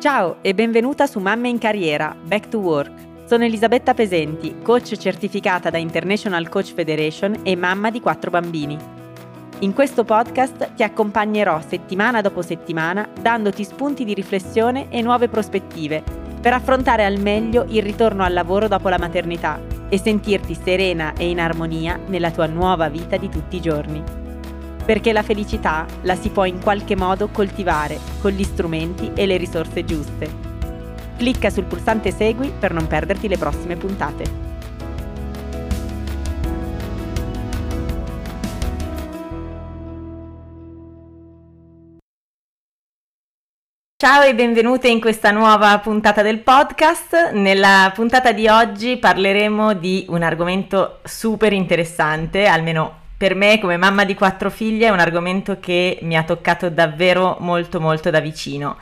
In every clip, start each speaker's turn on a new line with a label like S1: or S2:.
S1: Ciao e benvenuta su Mamme in Carriera, Back to Work. Sono Elisabetta Pesenti, coach certificata da International Coach Federation e mamma di quattro bambini. In questo podcast ti accompagnerò settimana dopo settimana dandoti spunti di riflessione e nuove prospettive per affrontare al meglio il ritorno al lavoro dopo la maternità e sentirti serena e in armonia nella tua nuova vita di tutti i giorni. Perché la felicità la si può in qualche modo coltivare con gli strumenti e le risorse giuste. Clicca sul pulsante Segui per non perderti le prossime puntate. Ciao e benvenute in questa nuova puntata del podcast. Nella puntata di oggi parleremo di un argomento super interessante, almeno per me come mamma di quattro figlie è un argomento che mi ha toccato davvero molto molto da vicino.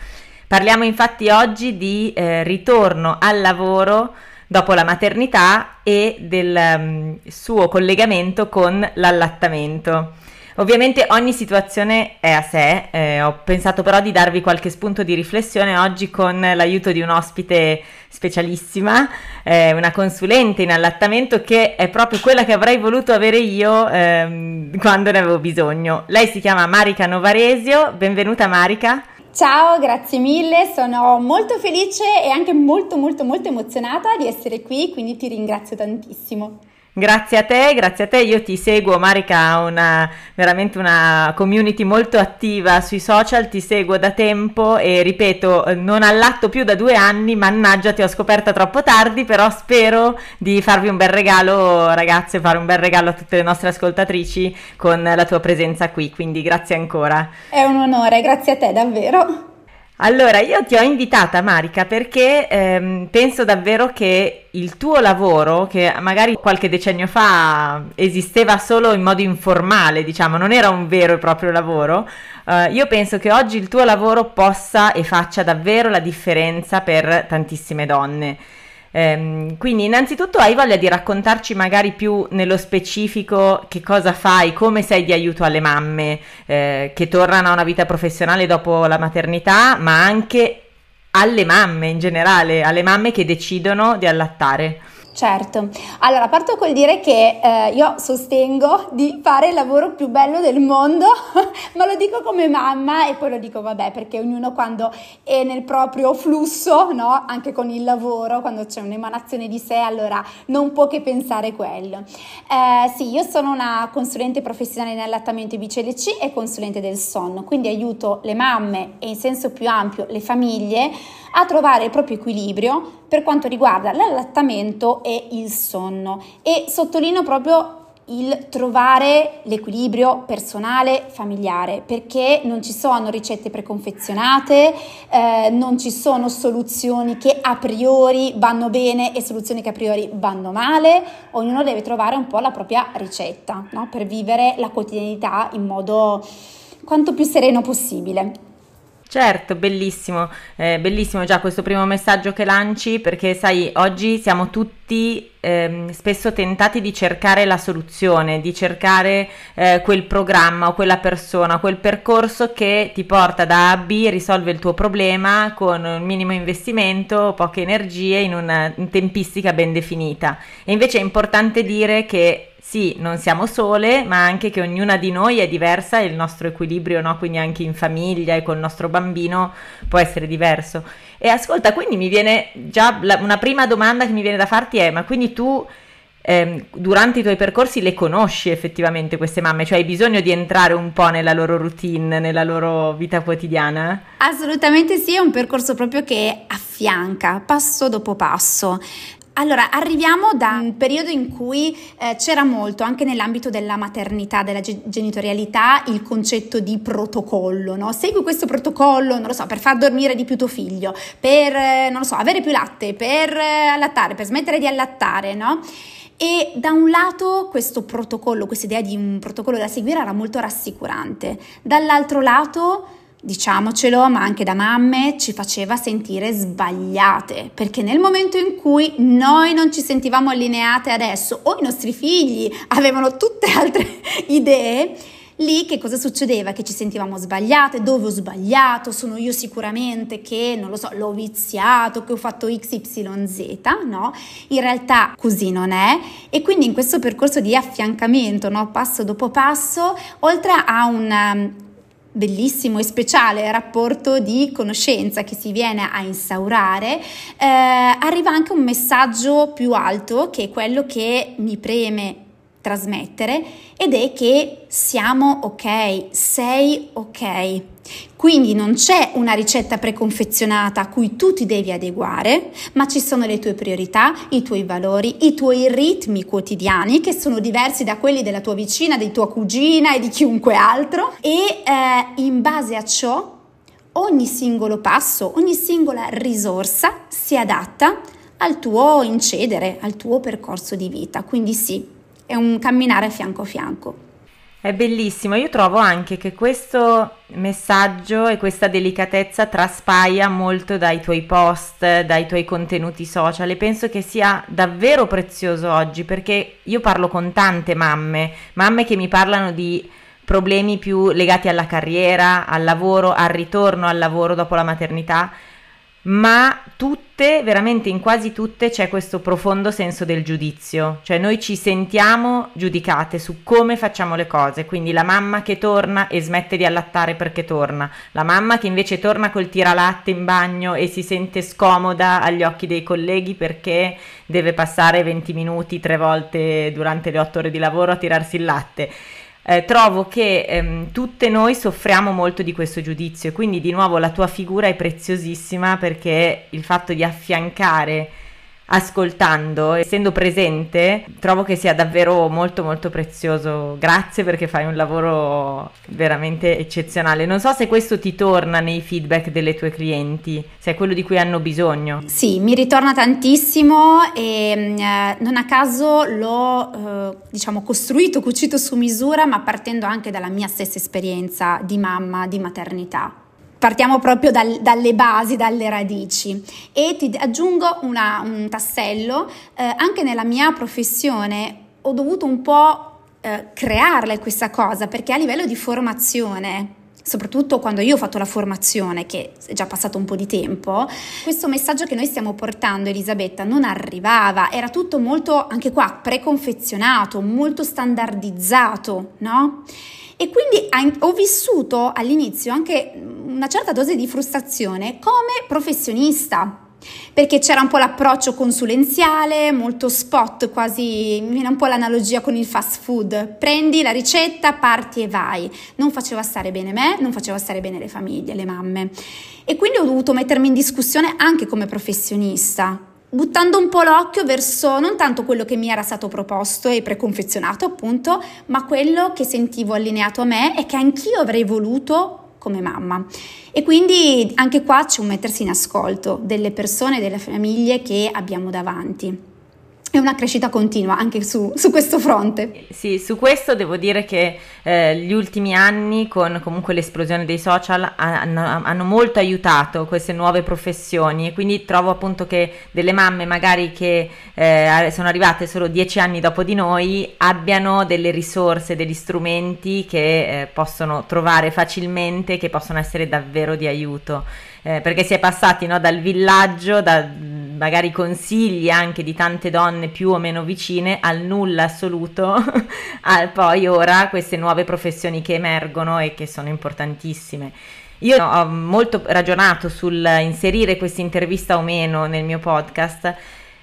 S1: Parliamo infatti oggi di eh, ritorno al lavoro dopo la maternità e del um, suo collegamento con l'allattamento. Ovviamente ogni situazione è a sé, eh, ho pensato però di darvi qualche spunto di riflessione oggi con l'aiuto di un ospite specialissima, eh, una consulente in allattamento che è proprio quella che avrei voluto avere io ehm, quando ne avevo bisogno. Lei si chiama Marica Novaresio, benvenuta Marica.
S2: Ciao, grazie mille, sono molto felice e anche molto molto molto emozionata di essere qui, quindi ti ringrazio tantissimo.
S1: Grazie a te, grazie a te, io ti seguo, Marica una, veramente una community molto attiva sui social, ti seguo da tempo e ripeto, non allatto più da due anni, mannaggia ti ho scoperta troppo tardi, però spero di farvi un bel regalo ragazze, fare un bel regalo a tutte le nostre ascoltatrici con la tua presenza qui, quindi grazie ancora.
S2: È un onore, grazie a te davvero.
S1: Allora, io ti ho invitata Marica perché ehm, penso davvero che il tuo lavoro, che magari qualche decennio fa esisteva solo in modo informale, diciamo, non era un vero e proprio lavoro, eh, io penso che oggi il tuo lavoro possa e faccia davvero la differenza per tantissime donne. Ehm, quindi innanzitutto hai voglia di raccontarci magari più nello specifico che cosa fai, come sei di aiuto alle mamme eh, che tornano a una vita professionale dopo la maternità, ma anche alle mamme in generale, alle mamme che decidono di allattare.
S2: Certo, allora parto col dire che eh, io sostengo di fare il lavoro più bello del mondo, ma lo dico come mamma e poi lo dico vabbè perché ognuno quando è nel proprio flusso, no? anche con il lavoro, quando c'è un'emanazione di sé, allora non può che pensare quello. Eh, sì, io sono una consulente professionale in allattamento e BCLC e consulente del sonno, quindi aiuto le mamme e in senso più ampio le famiglie a trovare il proprio equilibrio per quanto riguarda l'allattamento e il sonno e sottolineo proprio il trovare l'equilibrio personale familiare perché non ci sono ricette preconfezionate, eh, non ci sono soluzioni che a priori vanno bene e soluzioni che a priori vanno male, ognuno deve trovare un po' la propria ricetta no? per vivere la quotidianità in modo quanto più sereno possibile.
S1: Certo, bellissimo, eh, bellissimo già questo primo messaggio che lanci perché sai, oggi siamo tutti ehm, spesso tentati di cercare la soluzione, di cercare eh, quel programma o quella persona, quel percorso che ti porta da A a B, risolve il tuo problema con un minimo investimento, poche energie in una tempistica ben definita. E invece è importante dire che sì, non siamo sole, ma anche che ognuna di noi è diversa e il nostro equilibrio, no? quindi anche in famiglia e col nostro bambino può essere diverso. E ascolta, quindi mi viene già la, una prima domanda che mi viene da farti è, ma quindi tu eh, durante i tuoi percorsi le conosci effettivamente queste mamme? Cioè hai bisogno di entrare un po' nella loro routine, nella loro vita quotidiana?
S2: Assolutamente sì, è un percorso proprio che affianca passo dopo passo. Allora, arriviamo da un periodo in cui eh, c'era molto, anche nell'ambito della maternità, della genitorialità, il concetto di protocollo, no? Segui questo protocollo, non lo so, per far dormire di più tuo figlio, per, eh, non lo so, avere più latte, per eh, allattare, per smettere di allattare, no? E da un lato questo protocollo, questa idea di un protocollo da seguire era molto rassicurante, dall'altro lato diciamocelo, ma anche da mamme, ci faceva sentire sbagliate, perché nel momento in cui noi non ci sentivamo allineate adesso o i nostri figli avevano tutte altre idee, Lì che cosa succedeva? Che ci sentivamo sbagliate, dove ho sbagliato, sono io sicuramente che, non lo so, l'ho viziato, che ho fatto XYZ, no? In realtà così non è e quindi in questo percorso di affiancamento, no? passo dopo passo, oltre a un bellissimo e speciale rapporto di conoscenza che si viene a instaurare, eh, arriva anche un messaggio più alto che è quello che mi preme trasmettere ed è che siamo ok, sei ok. Quindi non c'è una ricetta preconfezionata a cui tu ti devi adeguare, ma ci sono le tue priorità, i tuoi valori, i tuoi ritmi quotidiani che sono diversi da quelli della tua vicina, di tua cugina e di chiunque altro e eh, in base a ciò ogni singolo passo, ogni singola risorsa si adatta al tuo incedere, al tuo percorso di vita. Quindi sì, è un camminare fianco a fianco.
S1: È bellissimo, io trovo anche che questo messaggio e questa delicatezza traspaia molto dai tuoi post, dai tuoi contenuti social e penso che sia davvero prezioso oggi perché io parlo con tante mamme, mamme che mi parlano di problemi più legati alla carriera, al lavoro, al ritorno al lavoro dopo la maternità ma tutte, veramente in quasi tutte c'è questo profondo senso del giudizio, cioè noi ci sentiamo giudicate su come facciamo le cose, quindi la mamma che torna e smette di allattare perché torna, la mamma che invece torna col tiralatte in bagno e si sente scomoda agli occhi dei colleghi perché deve passare 20 minuti tre volte durante le 8 ore di lavoro a tirarsi il latte eh, trovo che ehm, tutte noi soffriamo molto di questo giudizio, quindi di nuovo la tua figura è preziosissima perché il fatto di affiancare ascoltando, essendo presente, trovo che sia davvero molto molto prezioso. Grazie perché fai un lavoro veramente eccezionale. Non so se questo ti torna nei feedback delle tue clienti, se è quello di cui hanno bisogno.
S2: Sì, mi ritorna tantissimo e mm, eh, non a caso l'ho eh, diciamo costruito, cucito su misura, ma partendo anche dalla mia stessa esperienza di mamma, di maternità. Partiamo proprio dal, dalle basi, dalle radici. E ti aggiungo una, un tassello, eh, anche nella mia professione ho dovuto un po' eh, crearla questa cosa perché a livello di formazione soprattutto quando io ho fatto la formazione, che è già passato un po' di tempo, questo messaggio che noi stiamo portando, Elisabetta, non arrivava, era tutto molto, anche qua, preconfezionato, molto standardizzato, no? E quindi ho vissuto all'inizio anche una certa dose di frustrazione come professionista. Perché c'era un po' l'approccio consulenziale, molto spot, quasi mi viene un po' l'analogia con il fast food. Prendi la ricetta, parti e vai. Non faceva stare bene me, non faceva stare bene le famiglie, le mamme. E quindi ho dovuto mettermi in discussione anche come professionista buttando un po' l'occhio verso non tanto quello che mi era stato proposto e preconfezionato appunto, ma quello che sentivo allineato a me e che anch'io avrei voluto come mamma. E quindi anche qua c'è un mettersi in ascolto delle persone, delle famiglie che abbiamo davanti è una crescita continua anche su, su, questo fronte.
S1: Sì, su questo devo dire che eh, gli ultimi anni, con comunque l'esplosione dei social, hanno, hanno, molto aiutato queste nuove professioni e quindi trovo appunto che delle mamme magari che eh, sono arrivate solo dieci anni dopo di noi abbiano delle risorse, degli strumenti che eh, possono trovare facilmente, che possono essere davvero di aiuto. Eh, perché si è passati no, dal villaggio, da magari consigli anche di tante donne più o meno vicine al nulla assoluto, a poi ora queste nuove professioni che emergono e che sono importantissime. Io ho molto ragionato sul inserire questa intervista o meno nel mio podcast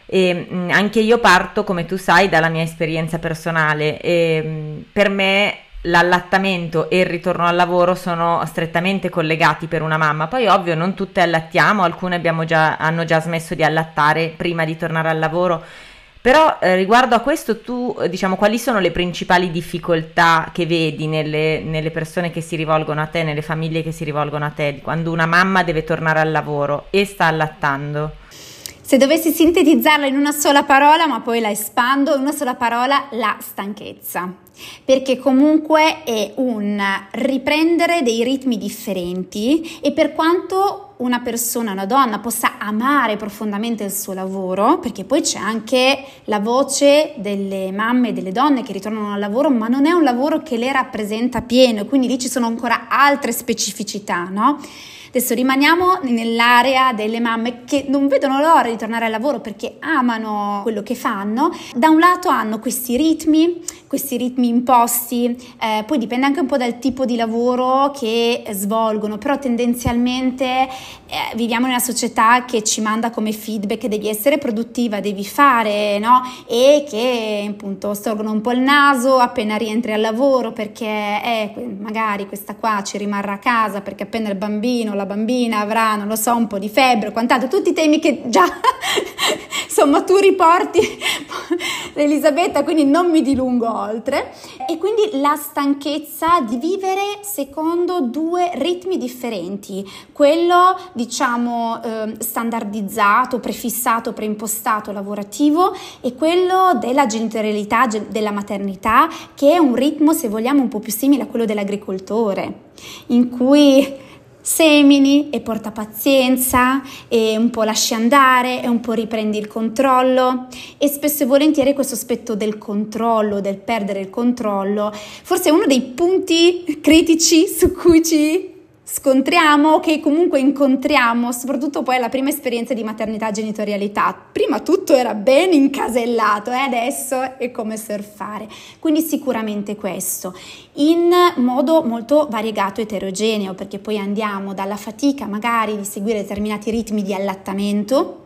S1: e anche io parto, come tu sai, dalla mia esperienza personale e per me l'allattamento e il ritorno al lavoro sono strettamente collegati per una mamma. Poi ovvio non tutte allattiamo, alcune già, hanno già smesso di allattare prima di tornare al lavoro. Però eh, riguardo a questo tu, diciamo, quali sono le principali difficoltà che vedi nelle, nelle, persone che si rivolgono a te, nelle famiglie che si rivolgono a te, quando una mamma deve tornare al lavoro e sta allattando?
S2: Se dovessi sintetizzarla in una sola parola, ma poi la espando, in una sola parola, la stanchezza perché comunque è un riprendere dei ritmi differenti e per quanto una persona, una donna possa amare profondamente il suo lavoro, perché poi c'è anche la voce delle mamme e delle donne che ritornano al lavoro, ma non è un lavoro che le rappresenta pieno, quindi lì ci sono ancora altre specificità, no? Adesso rimaniamo nell'area delle mamme che non vedono l'ora di tornare al lavoro perché amano quello che fanno. Da un lato hanno questi ritmi, questi ritmi imposti, eh, poi dipende anche un po' dal tipo di lavoro che svolgono, però tendenzialmente eh, viviamo in una società che ci manda come feedback devi essere produttiva, devi fare, no? E che appunto storgono un po' il naso appena rientri al lavoro perché eh, magari questa qua ci rimarrà a casa perché appena il bambino, la bambina avrà, non lo so, un po' di febbre, quant'altro, tutti i temi che già insomma tu riporti Elisabetta, quindi non mi dilungo oltre. E quindi la stanchezza di vivere secondo due ritmi differenti, quello diciamo eh, standardizzato, prefissato, preimpostato lavorativo e quello della genitorialità, della maternità, che è un ritmo, se vogliamo, un po' più simile a quello dell'agricoltore, in cui semini e porta pazienza e un po' lasci andare e un po' riprendi il controllo. E spesso e volentieri questo aspetto del controllo, del perdere il controllo, forse è uno dei punti critici su cui ci scontriamo, che comunque incontriamo, soprattutto poi alla prima esperienza di maternità genitorialità. Prima tutto era ben incasellato e eh? adesso è come surfare. Quindi sicuramente questo, in modo molto variegato e eterogeneo, perché poi andiamo dalla fatica magari di seguire determinati ritmi di allattamento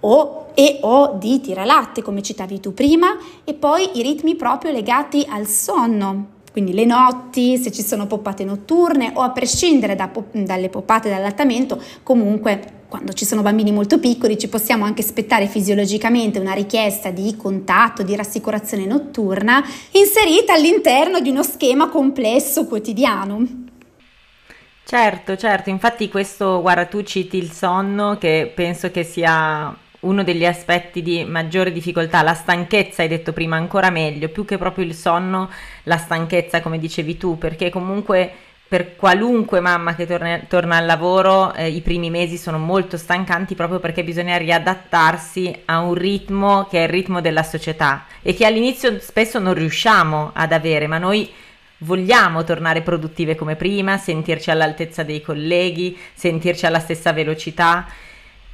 S2: o, e o di tiralatte, come citavi tu prima, e poi i ritmi proprio legati al sonno quindi le notti, se ci sono poppate notturne o a prescindere da, dalle poppate d'allattamento, comunque quando ci sono bambini molto piccoli ci possiamo anche aspettare fisiologicamente una richiesta di contatto, di rassicurazione notturna inserita all'interno di uno schema complesso quotidiano.
S1: Certo, certo, infatti questo, guarda, tu citi il sonno che penso che sia uno degli aspetti di maggiore difficoltà, la stanchezza, hai detto prima ancora meglio, più che proprio il sonno, la stanchezza come dicevi tu, perché comunque per qualunque mamma che torna, torna al lavoro eh, i primi mesi sono molto stancanti proprio perché bisogna riadattarsi a un ritmo che è il ritmo della società e che all'inizio spesso non riusciamo ad avere, ma noi vogliamo tornare produttive come prima, sentirci all'altezza dei colleghi, sentirci alla stessa velocità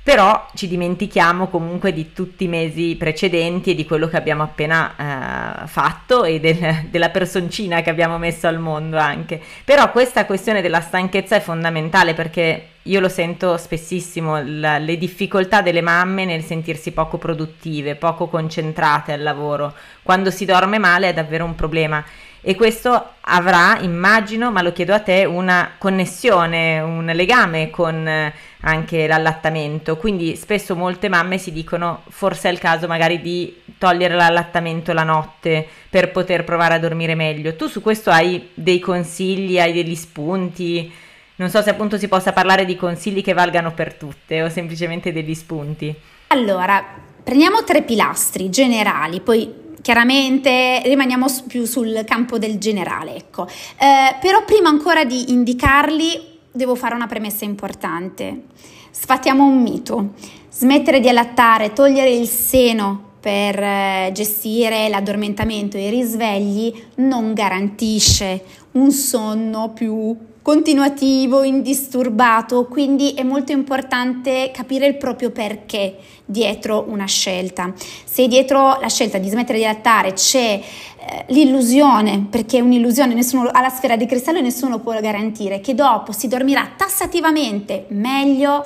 S1: però ci dimentichiamo comunque di tutti i mesi precedenti e di quello che abbiamo appena eh, fatto e del, della personcina che abbiamo messo al mondo anche. Però questa questione della stanchezza è fondamentale perché io lo sento spessissimo, la, le difficoltà delle mamme nel sentirsi poco produttive, poco concentrate al lavoro. Quando si dorme male è davvero un problema e questo avrà, immagino, ma lo chiedo a te, una connessione, un legame con eh, anche l'allattamento. Quindi spesso molte mamme si dicono forse è il caso magari di togliere l'allattamento la notte per poter provare a dormire meglio. Tu su questo hai dei consigli, hai degli spunti? Non so se appunto si possa parlare di consigli che valgano per tutte o semplicemente degli spunti.
S2: Allora, prendiamo tre pilastri generali, poi chiaramente rimaniamo più sul campo del generale, ecco. Eh, però prima ancora di indicarli devo fare una premessa importante. Sfattiamo un mito. Smettere di allattare, togliere il seno per eh, gestire l'addormentamento e i risvegli non garantisce un sonno più continuativo, indisturbato, quindi è molto importante capire il proprio perché dietro una scelta. Se dietro la scelta di smettere di allattare c'è eh, l'illusione, perché è un'illusione, nessuno ha la sfera di cristallo e nessuno può garantire che dopo si dormirà tassativamente meglio,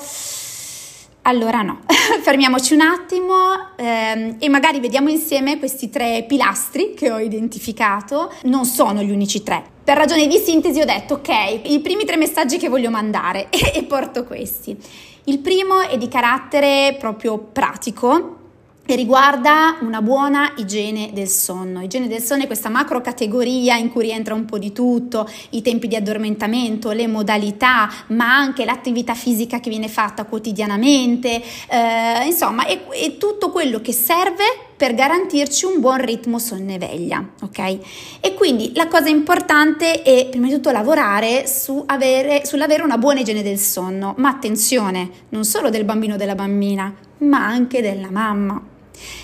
S2: allora no, fermiamoci un attimo ehm, e magari vediamo insieme questi tre pilastri che ho identificato. Non sono gli unici tre. Per ragioni di sintesi ho detto ok, i primi tre messaggi che voglio mandare e porto questi. Il primo è di carattere proprio pratico, e riguarda una buona igiene del sonno. Igiene del sonno è questa macro categoria in cui rientra un po' di tutto, i tempi di addormentamento, le modalità, ma anche l'attività fisica che viene fatta quotidianamente, eh, insomma, è, è tutto quello che serve per garantirci un buon ritmo sonne-veglia, ok? E quindi la cosa importante è prima di tutto lavorare su avere, sull'avere una buona igiene del sonno, ma attenzione, non solo del bambino o della bambina, ma anche della mamma.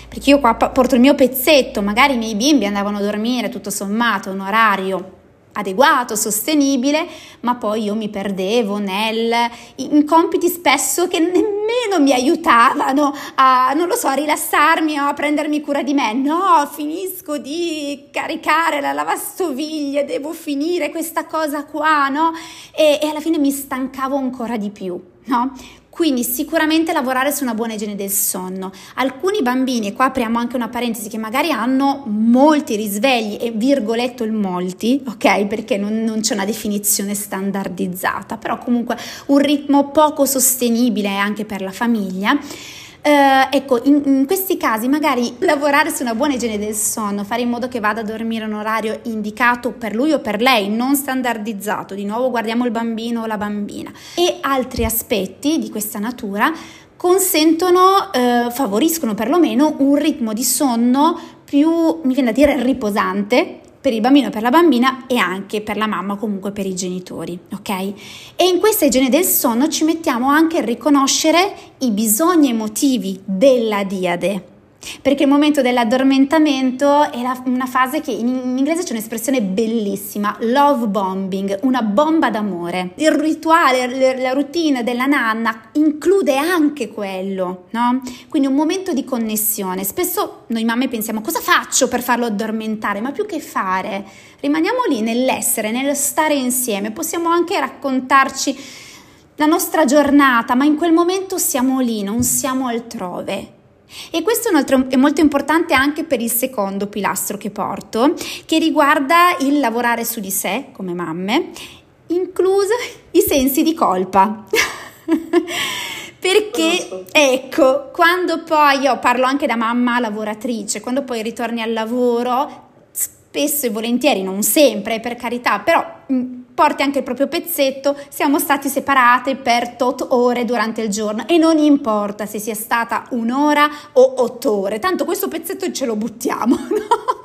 S2: Perché io qua porto il mio pezzetto, magari i miei bimbi andavano a dormire tutto sommato, un orario adeguato, sostenibile, ma poi io mi perdevo nel, in compiti spesso che nemmeno mi aiutavano a, non lo so, a rilassarmi o a prendermi cura di me. No, finisco di caricare la lavastoviglie, devo finire questa cosa qua, no? E, e alla fine mi stancavo ancora di più, no? Quindi sicuramente lavorare su una buona igiene del sonno. Alcuni bambini, e qua apriamo anche una parentesi, che magari hanno molti risvegli e virgoletto il molti, ok? Perché non, non c'è una definizione standardizzata, però comunque un ritmo poco sostenibile anche per la famiglia eh, ecco, in, in, questi casi magari lavorare su una buona igiene del sonno, fare in modo che vada a dormire un orario indicato per lui o per lei, non standardizzato, di nuovo guardiamo il bambino o la bambina, e altri aspetti di questa natura consentono, eh, favoriscono perlomeno un ritmo di sonno più, mi viene da dire, riposante, per il bambino per la bambina e anche per la mamma, comunque per i genitori, ok? E in questa igiene del sonno ci mettiamo anche a riconoscere i bisogni emotivi della diade perché il momento dell'addormentamento è la, una fase che in, in, inglese c'è un'espressione bellissima, love bombing, una bomba d'amore. Il rituale, la routine della nanna include anche quello, no? Quindi un momento di connessione. Spesso noi mamme pensiamo cosa faccio per farlo addormentare, ma più che fare, rimaniamo lì nell'essere, nel stare insieme, possiamo anche raccontarci la nostra giornata, ma in quel momento siamo lì, non siamo altrove. E questo è, altro, è, molto importante anche per il secondo pilastro che porto, che riguarda il lavorare su di sé come mamme, incluso i sensi di colpa. Perché, ecco, quando poi io parlo anche da mamma lavoratrice, quando poi ritorni al lavoro, spesso e volentieri, non sempre per carità, però mm, porti anche il proprio pezzetto, siamo stati separate per tot ore durante il giorno e non importa se sia stata un'ora o otto ore, tanto questo pezzetto ce lo buttiamo, no?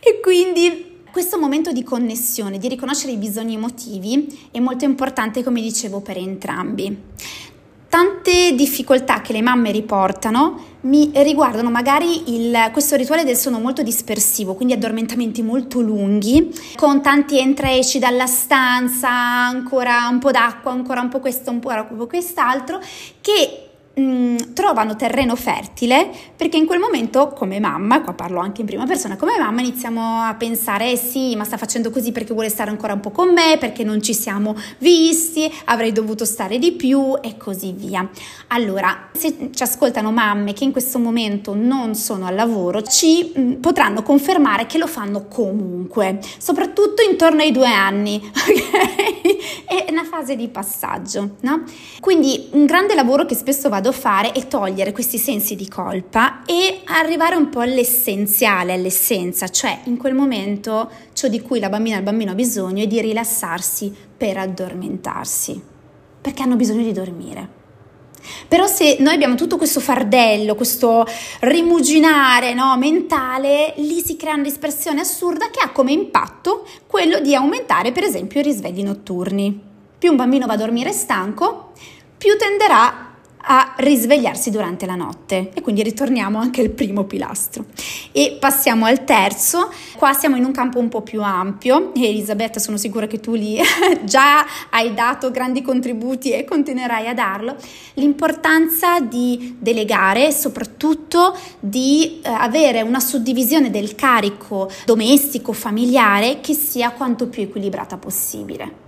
S2: E quindi questo momento di connessione, di riconoscere i bisogni emotivi è molto importante, come dicevo, per entrambi. Tante difficoltà che le mamme riportano mi riguardano magari il, questo rituale del sonno molto dispersivo, quindi addormentamenti molto lunghi, con tanti entra e esci dalla stanza, ancora un po' d'acqua, ancora un po' questo, un po' quest'altro, che mh, mm, trovano terreno fertile perché in quel momento come mamma, qua parlo anche in prima persona, come mamma iniziamo a pensare eh sì ma sta facendo così perché vuole stare ancora un po' con me, perché non ci siamo visti, avrei dovuto stare di più e così via. Allora se ci ascoltano mamme che in questo momento non sono al lavoro ci mh, mm, potranno confermare che lo fanno comunque, soprattutto intorno ai due anni, ok? Fase di passaggio, no? Quindi un grande lavoro che spesso vado a fare è togliere questi sensi di colpa e arrivare un po' all'essenziale, all'essenza, cioè in quel momento ciò di cui la bambina e il bambino ha bisogno è di rilassarsi per addormentarsi, perché hanno bisogno di dormire. Però se noi abbiamo tutto questo fardello, questo rimuginare no, mentale, lì si crea una dispersione assurda che ha come impatto quello di aumentare per esempio i risvegli notturni. Più un bambino va a dormire stanco, più tenderà a risvegliarsi durante la notte. E quindi ritorniamo anche al primo pilastro. E passiamo al terzo. Qua siamo in un campo un po' più ampio. E Elisabetta sono sicura che tu lì già hai dato grandi contributi e continuerai a darlo. L'importanza di delegare soprattutto di eh, avere una suddivisione del carico domestico familiare che sia quanto più equilibrata possibile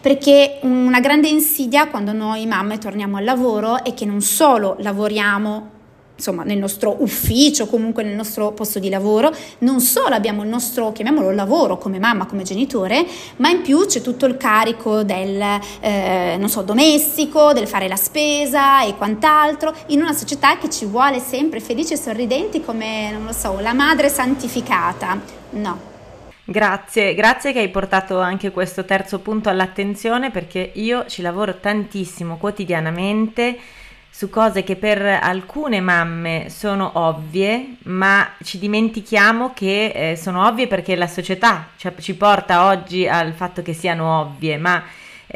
S2: perché una grande insidia quando noi mamme torniamo al lavoro è che non solo lavoriamo insomma nel nostro ufficio, comunque nel nostro posto di lavoro, non solo abbiamo il nostro, chiamiamolo lavoro come mamma, come genitore, ma in più c'è tutto il carico del, eh, non so, domestico, del fare la spesa e quant'altro, in una società che ci vuole sempre felici e sorridenti come, non lo so, la madre santificata. No,
S1: Grazie, grazie che hai portato anche questo terzo punto all'attenzione perché io ci lavoro tantissimo quotidianamente su cose che per alcune mamme sono ovvie, ma ci dimentichiamo che eh, sono ovvie perché la società cioè, ci porta oggi al fatto che siano ovvie, ma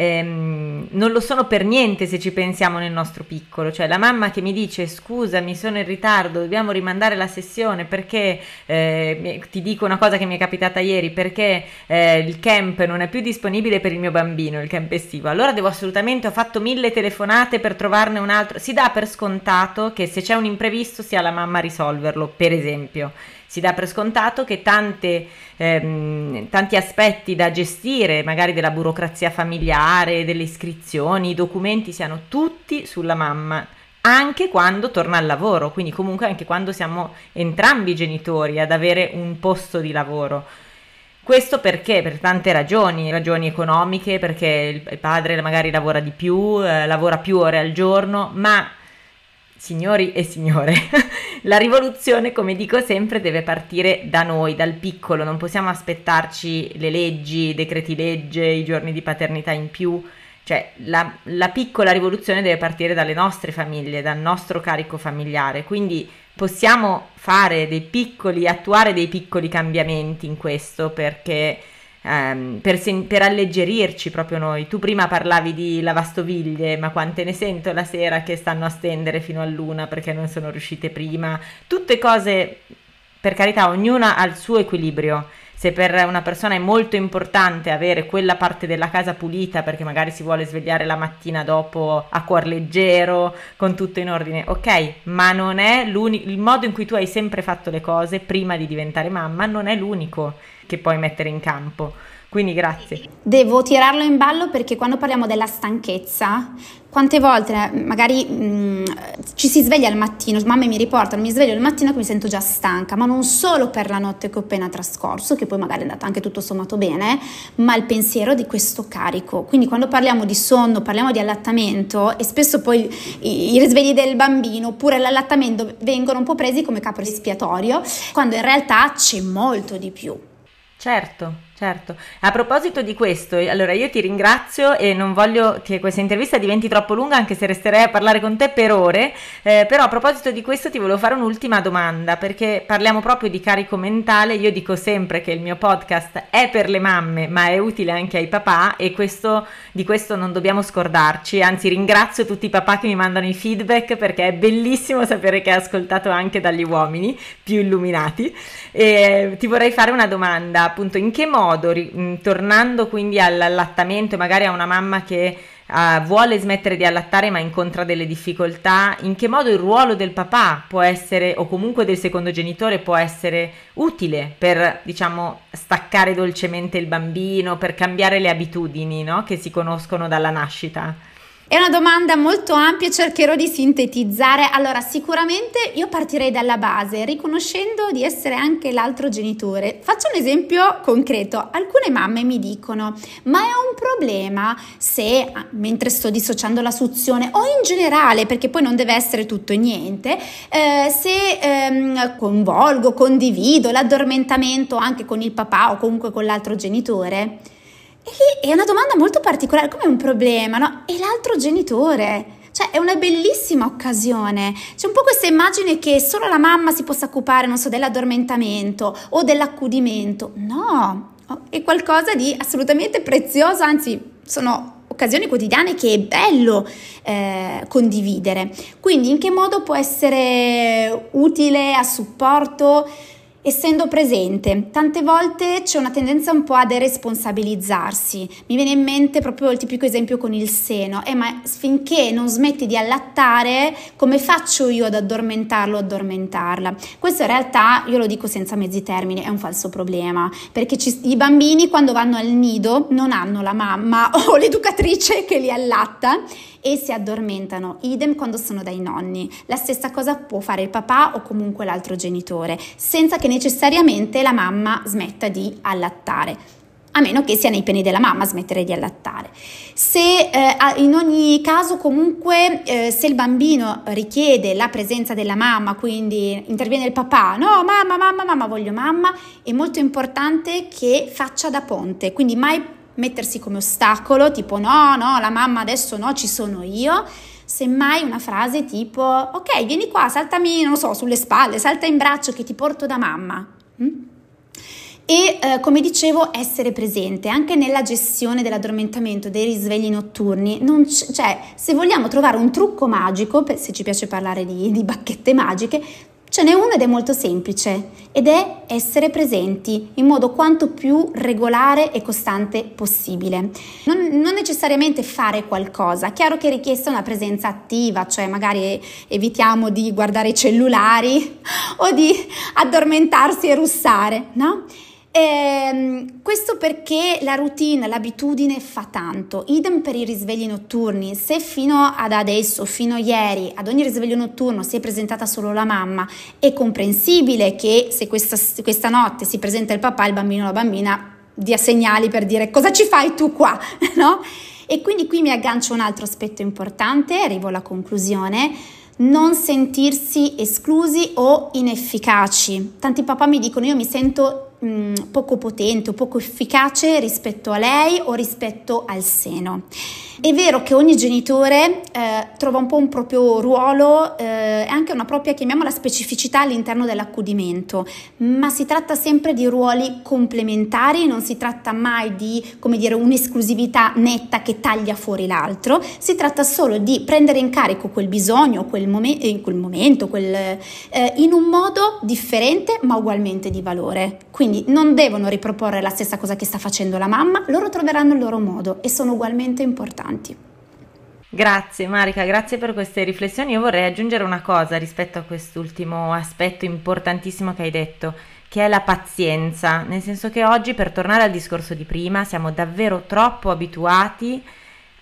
S1: ehm, non lo sono per niente se ci pensiamo nel nostro piccolo, cioè la mamma che mi dice scusa mi sono in ritardo, dobbiamo rimandare la sessione perché eh, ti dico una cosa che mi è capitata ieri, perché eh, il camp non è più disponibile per il mio bambino, il camp estivo, allora devo assolutamente, ho fatto mille telefonate per trovarne un altro, si dà per scontato che se c'è un imprevisto sia la mamma a risolverlo, per esempio si dà per scontato che tante, ehm, tanti aspetti da gestire, magari della burocrazia familiare, delle iscrizioni, i documenti siano tutti sulla mamma anche quando torna al lavoro, quindi comunque anche quando siamo entrambi genitori ad avere un posto di lavoro. Questo perché? Per tante ragioni, ragioni economiche, perché il padre magari lavora di più, eh, lavora più ore al giorno, ma Signori e signore, la rivoluzione, come dico sempre, deve partire da noi, dal piccolo, non possiamo aspettarci le leggi, i decreti legge, i giorni di paternità in più, cioè la, la piccola rivoluzione deve partire dalle nostre famiglie, dal nostro carico familiare, quindi possiamo fare dei piccoli, attuare dei piccoli cambiamenti in questo perché ehm, per, sen- per, alleggerirci proprio noi. Tu prima parlavi di lavastoviglie, ma quante ne sento la sera che stanno a stendere fino a luna perché non sono riuscite prima. Tutte cose, per carità, ognuna ha il suo equilibrio. Se per una persona è molto importante avere quella parte della casa pulita perché magari si vuole svegliare la mattina dopo a cuor leggero, con tutto in ordine, ok, ma non è l'unico, il modo in cui tu hai sempre fatto le cose prima di diventare mamma non è l'unico che puoi mettere in campo. Quindi grazie.
S2: Devo tirarlo in ballo perché quando parliamo della stanchezza, quante volte magari mh, mm, ci si sveglia al mattino, mamme mi riportano, mi sveglio al mattino che mi sento già stanca, ma non solo per la notte che ho appena trascorso, che poi magari è andata anche tutto sommato bene, ma il pensiero di questo carico. Quindi quando parliamo di sonno, parliamo di allattamento e spesso poi i, i risvegli del bambino oppure l'allattamento vengono un po' presi come capo espiatorio, quando in realtà c'è molto di più.
S1: Certo, Certo, a proposito di questo, allora io ti ringrazio e non voglio che questa intervista diventi troppo lunga anche se resterei a parlare con te per ore, eh, però a proposito di questo ti volevo fare un'ultima domanda perché parliamo proprio di carico mentale, io dico sempre che il mio podcast è per le mamme ma è utile anche ai papà e questo, di questo non dobbiamo scordarci, anzi ringrazio tutti i papà che mi mandano i feedback perché è bellissimo sapere che è ascoltato anche dagli uomini più illuminati. E ti vorrei fare una domanda appunto in che modo modo, ri- mm, tornando quindi all'allattamento, magari a una mamma che uh, vuole smettere di allattare ma incontra delle difficoltà, in che modo il ruolo del papà può essere, o comunque del secondo genitore, può essere utile per, diciamo, staccare dolcemente il bambino, per cambiare le abitudini no? che si conoscono dalla nascita?
S2: È una domanda molto ampia, cercherò di sintetizzare. Allora, sicuramente io partirei dalla base, riconoscendo di essere anche l'altro genitore. Faccio un esempio concreto. Alcune mamme mi dicono, ma è un problema se ah, mentre sto dissociando la suzione o in generale, perché poi non deve essere tutto e niente, eh, se ehm, coinvolgo, condivido l'addormentamento anche con il papà o comunque con l'altro genitore? E lì è una domanda molto particolare, come un problema, no? E l'altro genitore? Cioè, è una bellissima occasione. C'è un po' questa immagine che solo la mamma si possa occupare, non so, dell'addormentamento o dell'accudimento. No, è qualcosa di assolutamente prezioso, anzi, sono occasioni quotidiane che è bello eh, condividere. Quindi, in che modo può essere utile a supporto? Essendo presente. Tante volte c'è una tendenza un po' a deresponsabilizzarsi. Mi viene in mente proprio il tipico esempio con il seno. Eh, ma finché non smetti di allattare, come faccio io ad addormentarlo o addormentarla? Questo in realtà, io lo dico senza mezzi termini, è un falso problema, perché ci, i bambini quando vanno al nido non hanno la mamma o l'educatrice che li allatta e si addormentano, idem quando sono dai nonni. La stessa cosa può fare il papà o comunque l'altro genitore, senza che necessariamente la mamma smetta di allattare a meno che sia nei peni della mamma smettere di allattare. Se eh, in ogni caso comunque eh, se il bambino richiede la presenza della mamma, quindi interviene il papà, no mamma, mamma, mamma, voglio mamma, è molto importante che faccia da ponte, quindi mai mettersi come ostacolo, tipo no, no, la mamma adesso no, ci sono io, semmai una frase tipo ok, vieni qua, saltami, non lo so, sulle spalle, salta in braccio che ti porto da mamma. Mm? E eh, come dicevo, essere presente anche nella gestione dell'addormentamento, dei risvegli notturni. C- cioè, se vogliamo trovare un trucco magico, se ci piace parlare di, di bacchette magiche, Ce n'è uno ed è molto semplice ed è essere presenti in modo quanto più regolare e costante possibile. Non, non, necessariamente fare qualcosa, chiaro che è richiesta una presenza attiva, cioè magari evitiamo di guardare i cellulari o di addormentarsi e russare, no? Ehm, questo perché la routine, l'abitudine fa tanto, idem per i risvegli notturni, se fino ad adesso, fino a ieri, ad ogni risveglio notturno si è presentata solo la mamma, è comprensibile che se questa, questa notte si presenta il papà, il bambino o la bambina dia segnali per dire cosa ci fai tu qua, no? E quindi qui mi aggancio un altro aspetto importante, arrivo alla conclusione non sentirsi esclusi o inefficaci. Tanti papà mi dicono io mi sento mh, mm, poco potente o poco efficace rispetto a lei o rispetto al seno. È vero che ogni genitore eh, trova un po' un proprio ruolo eh, e anche una propria, chiamiamola, specificità all'interno dell'accudimento, ma si tratta sempre di ruoli complementari, non si tratta mai di, come dire, un'esclusività netta che taglia fuori l'altro, si tratta solo di prendere in carico quel bisogno, quel, momen- eh, quel momento, quel, eh, in un modo differente ma ugualmente di valore. Quindi non devono riproporre la stessa cosa che sta facendo la mamma, loro troveranno il loro modo e sono ugualmente importanti.
S1: Grazie Marica, grazie per queste riflessioni. Io vorrei aggiungere una cosa rispetto a quest'ultimo aspetto importantissimo che hai detto, che è la pazienza, nel senso che oggi, per tornare al discorso di prima, siamo davvero troppo abituati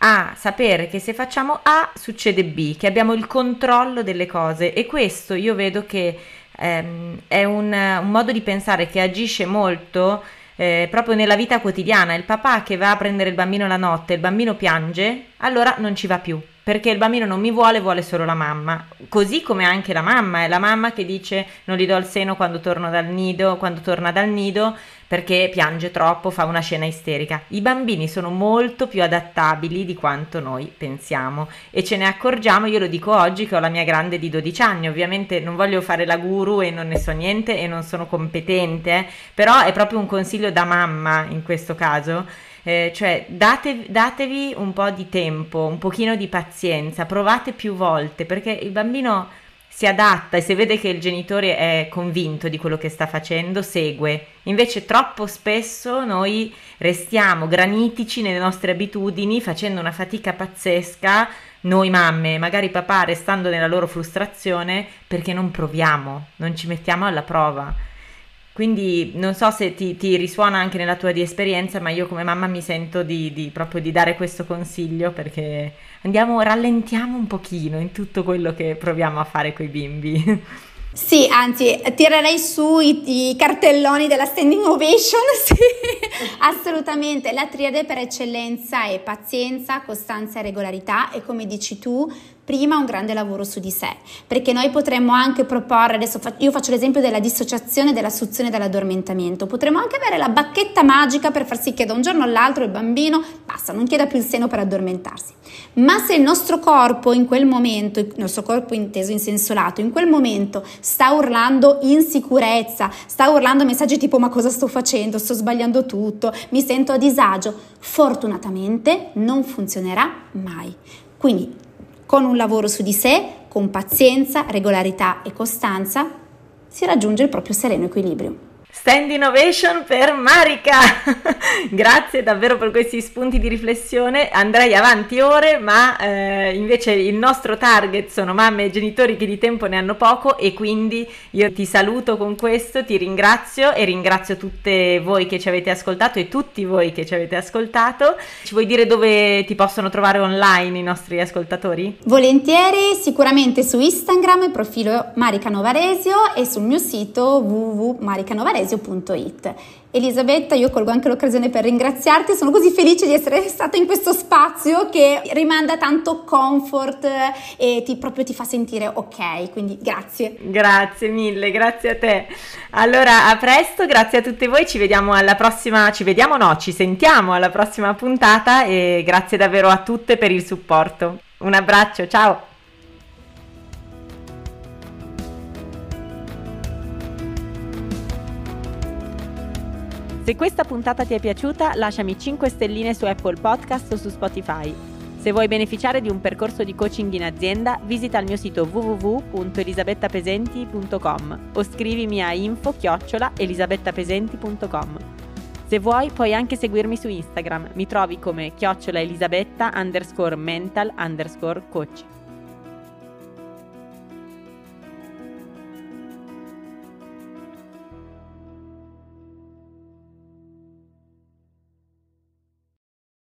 S1: a sapere che se facciamo A succede B, che abbiamo il controllo delle cose e questo io vedo che ehm, è un, un modo di pensare che agisce molto eh, proprio nella vita quotidiana, il papà che va a prendere il bambino la notte, il bambino piange, allora non ci va più, perché il bambino non mi vuole, vuole solo la mamma. Così come anche la mamma, è la mamma che dice non gli do il seno quando torno dal nido, quando torna dal nido, perché piange troppo, fa una scena isterica. I bambini sono molto più adattabili di quanto noi pensiamo e ce ne accorgiamo, io lo dico oggi che ho la mia grande di 12 anni, ovviamente non voglio fare la guru e non ne so niente e non sono competente, eh, però è proprio un consiglio da mamma in questo caso. Eh, cioè date, datevi un po' di tempo, un pochino di pazienza, provate più volte perché il bambino si adatta e se vede che il genitore è convinto di quello che sta facendo, segue. Invece troppo spesso noi restiamo granitici nelle nostre abitudini, facendo una fatica pazzesca, noi mamme, magari papà restando nella loro frustrazione perché non proviamo, non ci mettiamo alla prova. Quindi non so se ti, ti risuona anche nella tua di esperienza, ma io come mamma mi sento di, di proprio di dare questo consiglio perché andiamo, rallentiamo un pochino in tutto quello che proviamo a fare con i bimbi.
S2: Sì, anzi, tirerei su i, i cartelloni della standing ovation, sì, assolutamente. La triade per eccellenza è pazienza, costanza e regolarità e come dici tu, prima un grande lavoro su di sé, perché noi potremmo anche proporre, adesso io faccio l'esempio della dissociazione della suzione dall'addormentamento, potremmo anche avere la bacchetta magica per far sì che da un giorno all'altro il bambino basta, non chieda più il seno per addormentarsi. Ma se il nostro corpo in quel momento, il nostro corpo inteso in senso lato, in quel momento sta urlando insicurezza, sta urlando messaggi tipo ma cosa sto facendo, sto sbagliando tutto, mi sento a disagio, fortunatamente non funzionerà mai. Quindi con un lavoro su di sé, con pazienza, regolarità e costanza, si raggiunge il proprio sereno equilibrio.
S1: Stand Innovation per Marica! Grazie davvero per questi spunti di riflessione. Andrei avanti ore, ma eh, invece il nostro target sono mamme e genitori che di tempo ne hanno poco e quindi io ti saluto con questo, ti ringrazio e ringrazio tutte voi che ci avete ascoltato e tutti voi che ci avete ascoltato. Ci vuoi dire dove ti possono trovare online i nostri ascoltatori?
S2: Volentieri, sicuramente su Instagram, profilo Marica Novaresio e sul mio sito www.maricanovaresio Alessio.it. Elisabetta, io colgo anche l'occasione per ringraziarti, sono così felice di essere stata in questo spazio che rimanda tanto comfort e ti, proprio ti fa sentire ok, quindi grazie.
S1: Grazie mille, grazie a te. Allora, a presto, grazie a tutti voi, ci vediamo alla prossima, ci vediamo no, ci sentiamo alla prossima puntata e grazie davvero a tutte per il supporto.
S3: Un abbraccio, ciao! Se questa puntata ti è piaciuta, lasciami 5 stelline su Apple Podcast o su Spotify. Se vuoi beneficiare di un percorso di coaching in azienda, visita il mio sito www.elisabettapesenti.com o scrivimi a info-elisabettapesenti.com. Se vuoi puoi anche seguirmi su Instagram, mi trovi come chiocciola elisabetta underscore mental underscore coach.